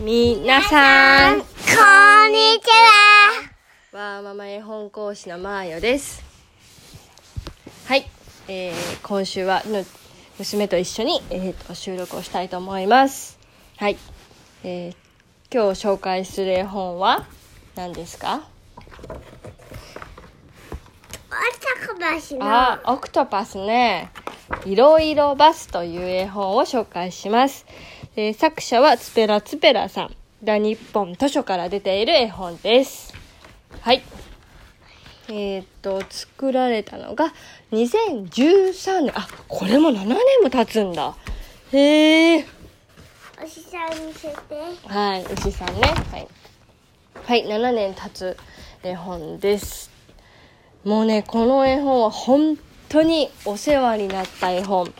みなさん、こんにちは。わーママ絵本講師のまーよです。はい、えー、今週はぬ娘と一緒に、えー、と収録をしたいと思います。はい、えー、今日紹介する絵本は何ですか？あー、オクトパスね。いろいろバスという絵本を紹介します。えー作者はツペラツペラさん。だ日本図書から出ている絵本です。はい。えーっと、作られたのが2013年。あ、これも7年も経つんだ。へえ。おしさん見せて。はい、牛さんね。はい。はい、7年経つ絵本です。もうね、この絵本は本当にお世話になった絵本。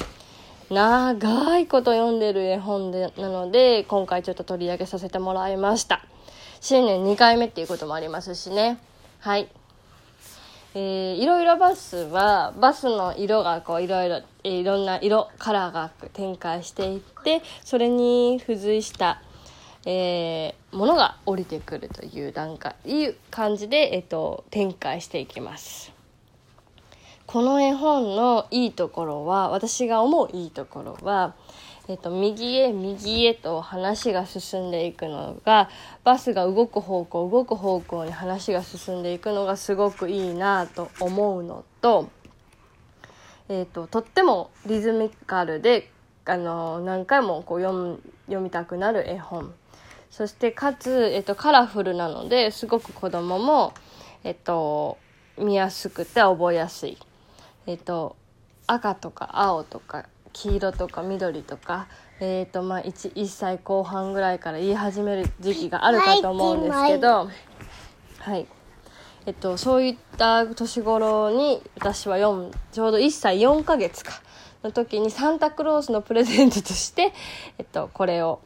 長いこと読んでる絵本でなので、今回ちょっと取り上げさせてもらいました。新年2回目っていうこともありますしね。はい。えーいろいろバスはバスの色がこういろいろ、えーいろんな色カラーが展開していってそれに付随した、えーものが降りてくるという段階いう感じで、えっと展開していきますこの絵本のいいところは私が思ういいところは、えっと、右へ右へと話が進んでいくのがバスが動く方向動く方向に話が進んでいくのがすごくいいなと思うのと,、えっととってもリズミカルであの何回もこう読読みたくなる絵本そしてかつ、えっと、カラフルなのですごく子供も、えっと、見やすくて覚えやすい。えっと、赤とか青とか黄色とか緑とか、えっとまあ、1, 1歳後半ぐらいから言い始める時期があるかと思うんですけど、はい。えっと、そういった年頃に私は読むちょうど1歳4ヶ月かの時にサンタクロースのプレゼントとして、えっと、これを、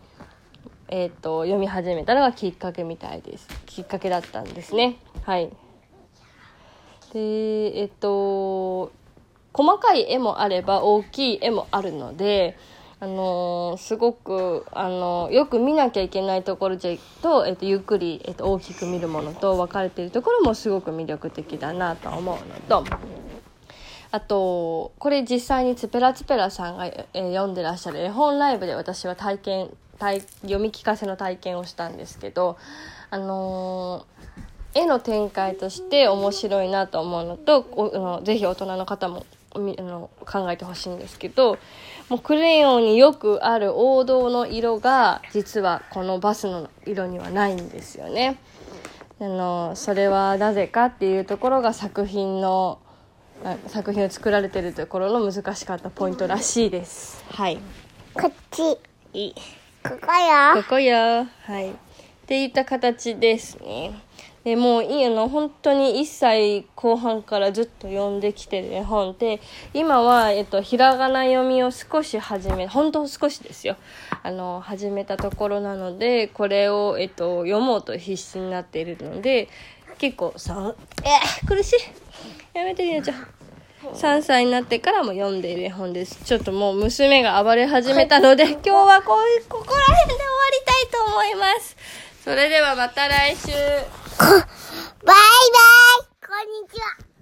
えっと、読み始めたのがきっかけみたいです。きっかけだったんですね。はい。でえっと細かい絵もあれば大きい絵もあるので、あのーすごく、あのーよく見なきゃいけないところと、えっと、ゆっくり、えっと、大きく見るものと分かれているところもすごく魅力的だなと思うのと。あとこれ実際にツペラツペラさんが、えー読んでらっしゃる絵本ライブで私は体験体読み聞かせの体験をしたんですけどあのー絵の展開として面白いなと思うのとおのぜひ大人の方もあの考えてほしいんですけどもうクレヨンによくある王道の色が実はこのバスの色にはないんですよね。あのそれはなぜかっていうところが作品のあ作品を作られてるところの難しかったポイントらしいです。はい。こっち。こここよ。こよ。はい。っていった形ですね。でもういいの本当に1歳後半からずっと読んできてる絵本で今は、えっと、ひらがな読みを少し始め本当少しですよ。あの始めたところなのでこれを、えっと、読もうと必死になっているので結構さえー苦しい。やめてりなちゃん。3歳になってからも読んでいる絵本です。ちょっともう娘が暴れ始めたので今日はこういうここら辺で終わりたいと思いますそれではまた来週バイバイ。こんにちは。